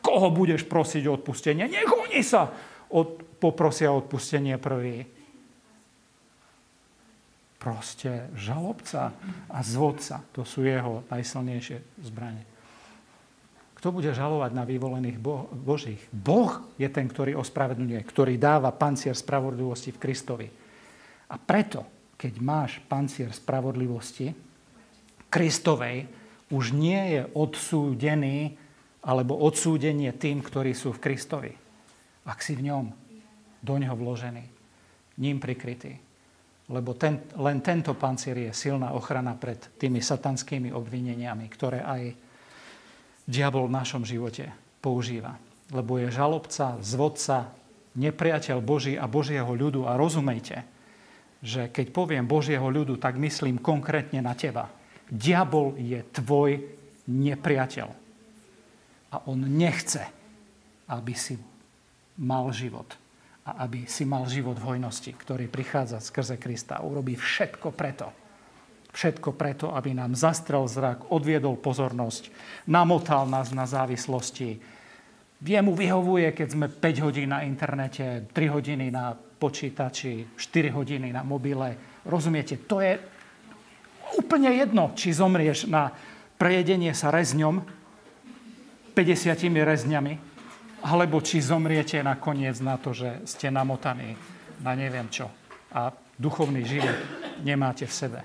koho budeš prosiť o odpustenie? Nech oni sa od, poprosia o odpustenie prvý. Proste žalobca a zvodca, to sú jeho najsilnejšie zbranie. Kto bude žalovať na vyvolených bo- Božích? Boh je ten, ktorý ospravedlňuje, ktorý dáva pancier spravodlivosti v Kristovi. A preto, keď máš pancier spravodlivosti Kristovej, už nie je odsúdený alebo odsúdenie tým, ktorí sú v Kristovi. Ak si v ňom, do ňoho vložený, ním prikrytý. Lebo ten, len tento pancier je silná ochrana pred tými satanskými obvineniami, ktoré aj diabol v našom živote používa. Lebo je žalobca, zvodca, nepriateľ Boží a Božieho ľudu. A rozumejte, že keď poviem Božieho ľudu, tak myslím konkrétne na teba. Diabol je tvoj nepriateľ. A on nechce, aby si mal život. A aby si mal život v hojnosti, ktorý prichádza skrze Krista. Urobí všetko preto, Všetko preto, aby nám zastrel zrak, odviedol pozornosť, namotal nás na závislosti. Jemu vyhovuje, keď sme 5 hodín na internete, 3 hodiny na počítači, 4 hodiny na mobile. Rozumiete, to je úplne jedno, či zomrieš na prejedenie sa rezňom, 50 rezňami, alebo či zomriete nakoniec na to, že ste namotaní na neviem čo. A duchovný život nemáte v sebe.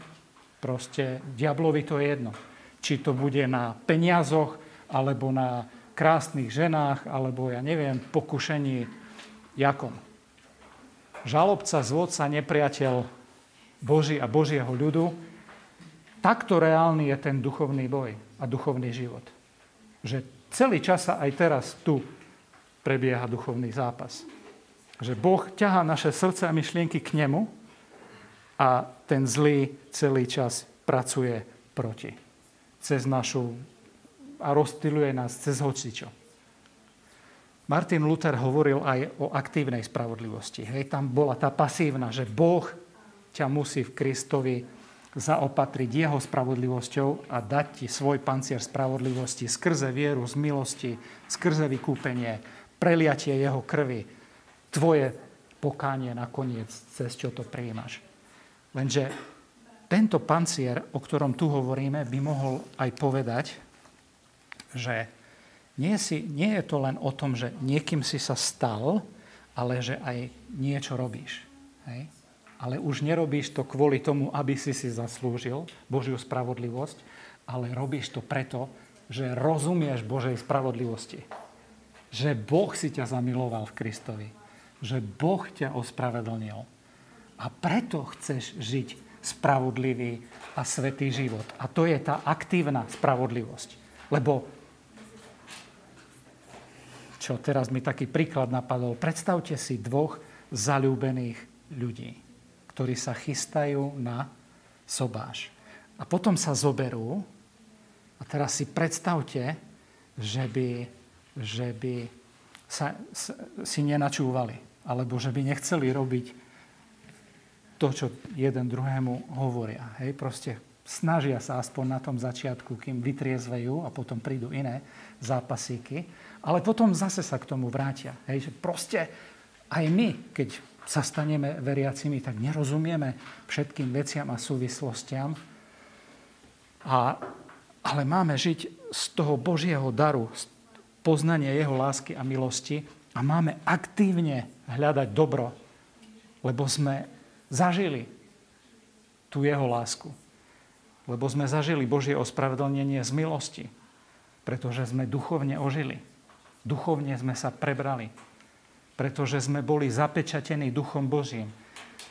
Proste diablovi to je jedno. Či to bude na peniazoch, alebo na krásnych ženách, alebo ja neviem, pokušení jakom. Žalobca, zvodca, nepriateľ Boží a Božieho ľudu, takto reálny je ten duchovný boj a duchovný život. Že celý čas sa aj teraz tu prebieha duchovný zápas. Že Boh ťahá naše srdce a myšlienky k nemu, a ten zlý celý čas pracuje proti. Cez našu... a rozstyluje nás cez hocičo. Martin Luther hovoril aj o aktívnej spravodlivosti. Hej, tam bola tá pasívna, že Boh ťa musí v Kristovi zaopatriť jeho spravodlivosťou a dať ti svoj pancier spravodlivosti skrze vieru, z milosti, skrze vykúpenie, preliatie jeho krvi, tvoje pokánie nakoniec, cez čo to prijímaš. Lenže tento pancier, o ktorom tu hovoríme, by mohol aj povedať, že nie, si, nie je to len o tom, že niekým si sa stal, ale že aj niečo robíš. Hej? Ale už nerobíš to kvôli tomu, aby si si zaslúžil Božiu spravodlivosť, ale robíš to preto, že rozumieš Božej spravodlivosti. Že Boh si ťa zamiloval v Kristovi. Že Boh ťa ospravedlnil. A preto chceš žiť spravodlivý a svetý život. A to je tá aktívna spravodlivosť. Lebo čo teraz mi taký príklad napadol. Predstavte si dvoch zalúbených ľudí ktorí sa chystajú na sobáš. A potom sa zoberú a teraz si predstavte, že by, že by sa, si nenačúvali alebo že by nechceli robiť to, čo jeden druhému hovoria. Hej, proste snažia sa aspoň na tom začiatku, kým vytriezvejú a potom prídu iné zápasíky, ale potom zase sa k tomu vrátia. Hej, že proste aj my, keď sa staneme veriacimi, tak nerozumieme všetkým veciam a súvislostiam. A, ale máme žiť z toho Božieho daru, z poznania Jeho lásky a milosti a máme aktívne hľadať dobro, lebo sme zažili tú Jeho lásku. Lebo sme zažili Božie ospravedlnenie z milosti, pretože sme duchovne ožili. Duchovne sme sa prebrali pretože sme boli zapečatení Duchom Božím.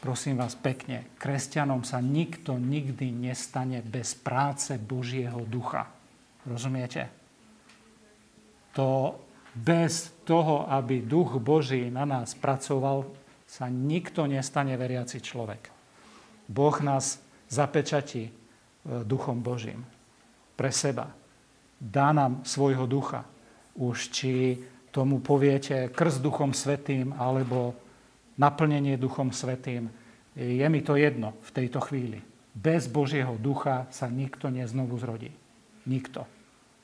Prosím vás pekne, kresťanom sa nikto nikdy nestane bez práce Božieho ducha. Rozumiete? To bez toho, aby duch Boží na nás pracoval, sa nikto nestane veriaci človek. Boh nás zapečatí e, duchom Božím pre seba. Dá nám svojho ducha. Už či tomu poviete krst Duchom Svetým alebo naplnenie Duchom Svetým. Je mi to jedno v tejto chvíli. Bez Božieho ducha sa nikto neznovu zrodí. Nikto.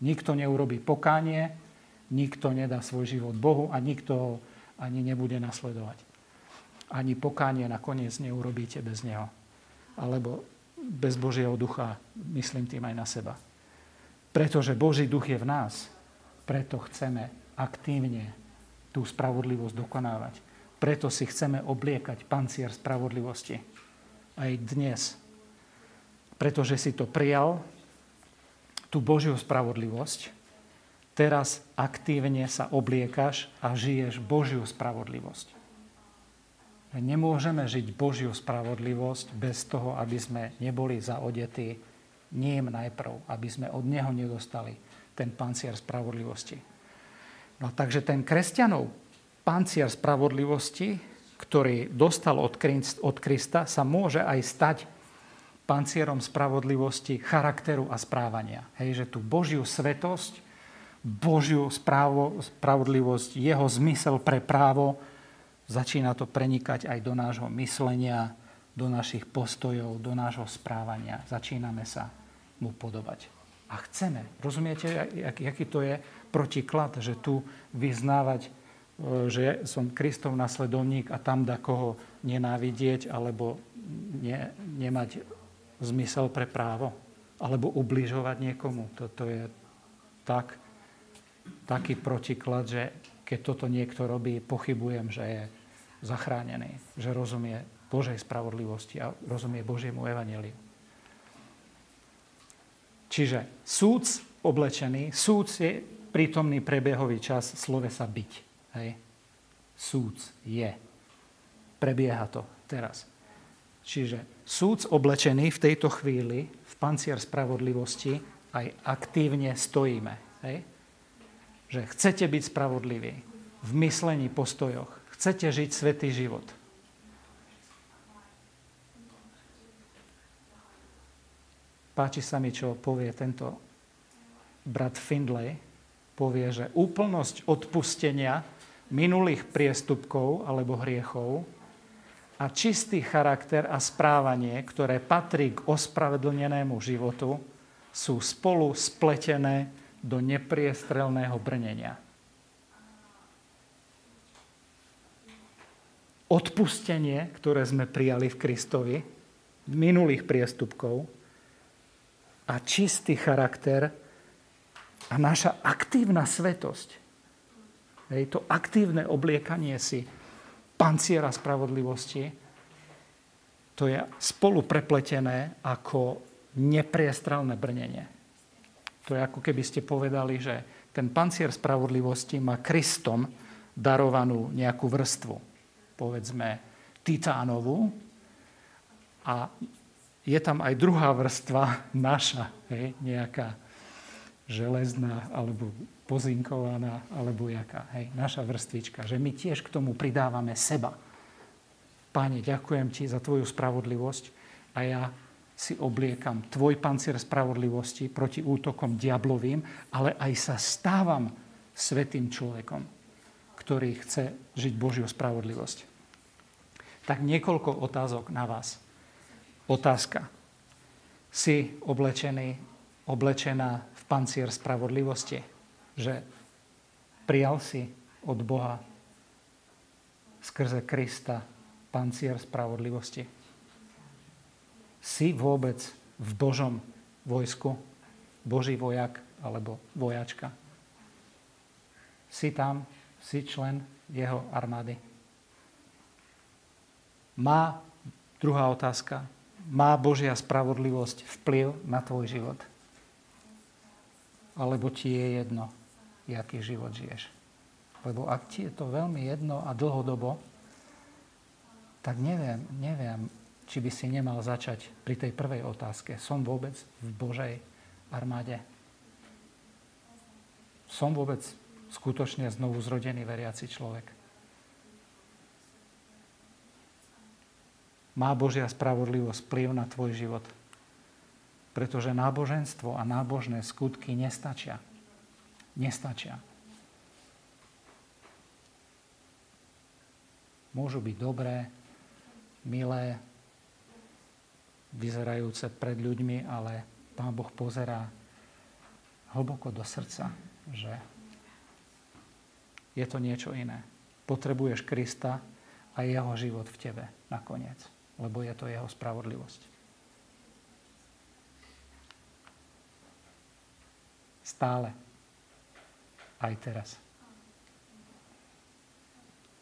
Nikto neurobí pokánie, nikto nedá svoj život Bohu a nikto ho ani nebude nasledovať. Ani pokánie nakoniec neurobíte bez Neho. Alebo bez Božieho ducha, myslím tým aj na seba. Pretože Boží duch je v nás, preto chceme aktívne tú spravodlivosť dokonávať. Preto si chceme obliekať pancier spravodlivosti aj dnes. Pretože si to prijal, tú Božiu spravodlivosť, teraz aktívne sa obliekaš a žiješ Božiu spravodlivosť. Nemôžeme žiť Božiu spravodlivosť bez toho, aby sme neboli zaodetí ním najprv, aby sme od Neho nedostali ten pancier spravodlivosti. No takže ten kresťanov pancier spravodlivosti, ktorý dostal od Krista, sa môže aj stať pancierom spravodlivosti charakteru a správania. Hej, že tú Božiu svetosť, Božiu správo, spravodlivosť, jeho zmysel pre právo, začína to prenikať aj do nášho myslenia, do našich postojov, do nášho správania. Začíname sa mu podobať. A chceme. Rozumiete, aký to je? protiklad, že tu vyznávať, e, že som Kristov nasledovník a tam da koho nenávidieť alebo ne, nemať zmysel pre právo alebo ubližovať niekomu. Toto je tak, taký protiklad, že keď toto niekto robí, pochybujem, že je zachránený, že rozumie Božej spravodlivosti a rozumie Božiemu evaneliu. Čiže súd oblečený, súd je prítomný prebehový čas slovesa byť. Hej. Súc je. Prebieha to teraz. Čiže súd oblečený v tejto chvíli v pancier spravodlivosti aj aktívne stojíme. Hej. Že chcete byť spravodliví v myslení, postojoch. Chcete žiť svetý život. Páči sa mi, čo povie tento brat Findlay. Povie, že úplnosť odpustenia minulých priestupkov alebo hriechov a čistý charakter a správanie, ktoré patrí k ospravedlnenému životu, sú spolu spletené do nepriestrelného brnenia. Odpustenie, ktoré sme prijali v Kristovi, minulých priestupkov a čistý charakter a naša aktívna svetosť. Hej, to aktívne obliekanie si panciera spravodlivosti, to je spolu prepletené ako nepriestrelné brnenie. To je ako keby ste povedali, že ten pancier spravodlivosti má Kristom darovanú nejakú vrstvu. Povedzme titánovú, a je tam aj druhá vrstva, naša, hej, nejaká železná alebo pozinkovaná, alebo jaká, hej, naša vrstvička, že my tiež k tomu pridávame seba. Páne, ďakujem ti za tvoju spravodlivosť a ja si obliekam tvoj pancier spravodlivosti proti útokom diablovým, ale aj sa stávam svetým človekom, ktorý chce žiť Božiu spravodlivosť. Tak niekoľko otázok na vás. Otázka. Si oblečený, oblečená v pancier spravodlivosti? Že prijal si od Boha skrze Krista pancier spravodlivosti? Si vôbec v Božom vojsku? Boží vojak alebo vojačka? Si tam, si člen jeho armády. Má, druhá otázka, má Božia spravodlivosť vplyv na tvoj život? Alebo ti je jedno, aký život žiješ? Lebo ak ti je to veľmi jedno a dlhodobo, tak neviem, neviem, či by si nemal začať pri tej prvej otázke. Som vôbec v Božej armáde? Som vôbec skutočne znovu zrodený veriaci človek? Má Božia spravodlivosť vplyv na tvoj život. Pretože náboženstvo a nábožné skutky nestačia. Nestačia. Môžu byť dobré, milé, vyzerajúce pred ľuďmi, ale Pán Boh pozerá hlboko do srdca, že je to niečo iné. Potrebuješ Krista a jeho život v tebe nakoniec lebo je to jeho spravodlivosť. Stále. Aj teraz.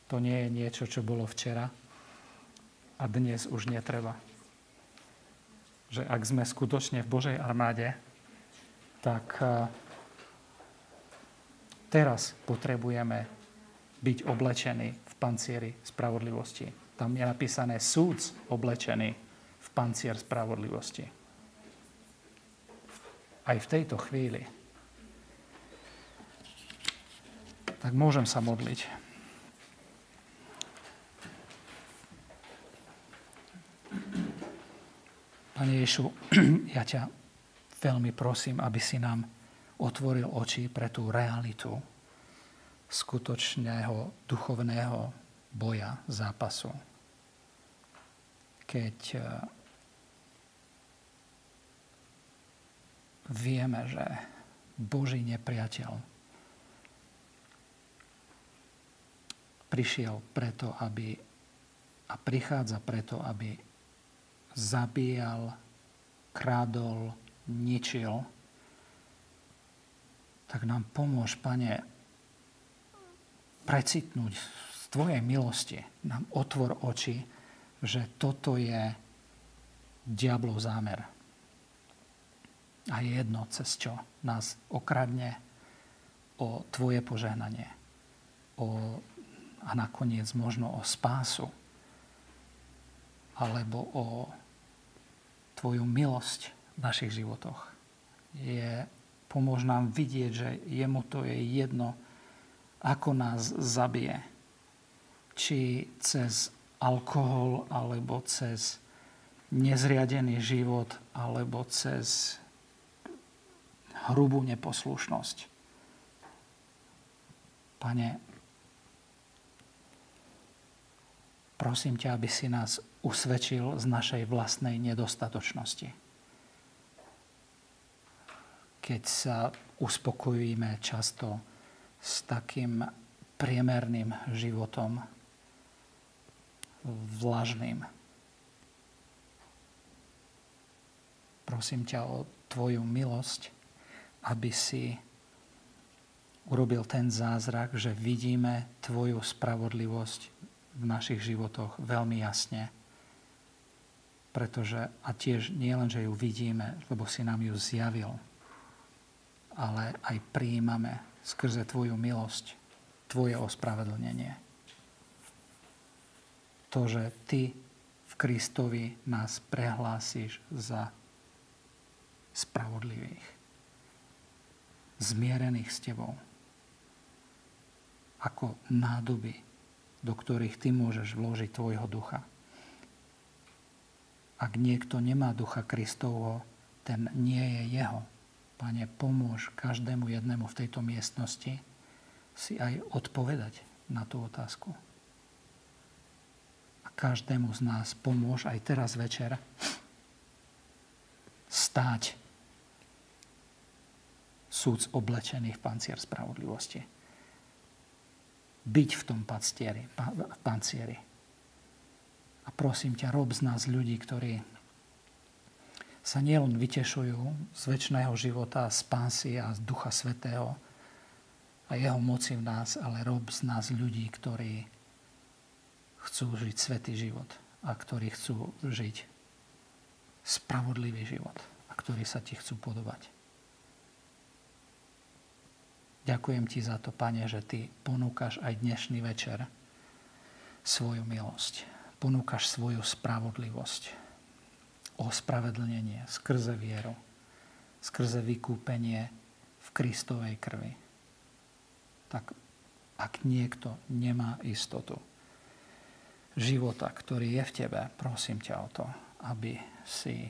To nie je niečo, čo bolo včera a dnes už netreba. Že ak sme skutočne v Božej armáde, tak eh, teraz potrebujeme byť oblečení v pancieri spravodlivosti tam je napísané súd oblečený v pancier spravodlivosti. Aj v tejto chvíli. Tak môžem sa modliť. Pane Ješu, *clears throat* ja ťa veľmi prosím, aby si nám otvoril oči pre tú realitu skutočného duchovného boja, zápasu. Keď eh, vieme, že Boží nepriateľ prišiel preto, aby a prichádza preto, aby zabíjal, kradol, ničil, tak nám pomôž, Pane, precitnúť Tvojej milosti. Nám otvor oči, že toto je diablov zámer. A je jedno, cez čo nás okradne o Tvoje požehnanie. O, a nakoniec možno o spásu. Alebo o Tvoju milosť v našich životoch. Je, pomôž nám vidieť, že jemu to je jedno, ako nás zabije či cez alkohol, alebo cez nezriadený život alebo cez hrubú neposlušnosť. Pane, prosím ťa, aby si nás usvedčil z našej vlastnej nedostatočnosti. Keď sa uspokojíme často s takým priemerným životom, vlažným. Prosím ťa o Tvoju milosť, aby si urobil ten zázrak, že vidíme Tvoju spravodlivosť v našich životoch veľmi jasne. Pretože, a tiež nie len, že ju vidíme, lebo si nám ju zjavil, ale aj prijímame skrze Tvoju milosť, Tvoje ospravedlnenie. To, že Ty v Kristovi nás prehlásiš za spravodlivých zmierených s tebou. Ako nádoby, do ktorých ty môžeš vložiť tvojho ducha. Ak niekto nemá ducha Kristovho, ten nie je jeho. Pane, pomôž každému jednému v tejto miestnosti si aj odpovedať na tú otázku. Každému z nás pomôž aj teraz večer stáť súd oblečený v pancier spravodlivosti. Byť v tom pancieri. pancieri. A prosím ťa, rob z nás ľudí, ktorí sa nielen vytešujú z väčšného života, z pásy a z Ducha Svetého a jeho moci v nás, ale rob z nás ľudí, ktorí chcú žiť svetý život a ktorí chcú žiť spravodlivý život a ktorí sa ti chcú podobať. Ďakujem ti za to, Pane, že ty ponúkaš aj dnešný večer svoju milosť. Ponúkaš svoju spravodlivosť, ospravedlnenie skrze vieru, skrze vykúpenie v Kristovej krvi. Tak ak niekto nemá istotu života, ktorý je v tebe, prosím ťa o to, aby si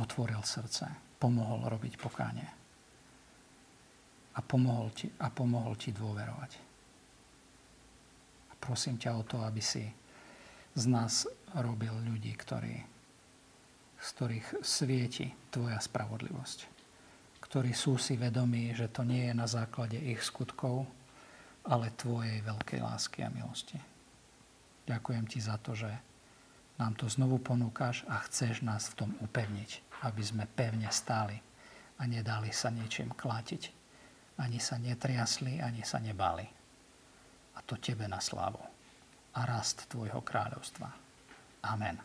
otvoril srdce pomohol robiť pokánie. A pomohol ti, a pomohol ti dôverovať. A prosím ťa o to, aby si z nás robil ľudí, ktorí, z ktorých svieti tvoja spravodlivosť. Ktorí sú si vedomí, že to nie je na základe ich skutkov, ale tvojej veľkej lásky a milosti. Ďakujem ti za to, že nám to znovu ponúkaš a chceš nás v tom upevniť aby sme pevne stáli a nedali sa ničím klátiť. Ani sa netriasli, ani sa nebali. A to Tebe na slávu a rast Tvojho kráľovstva. Amen.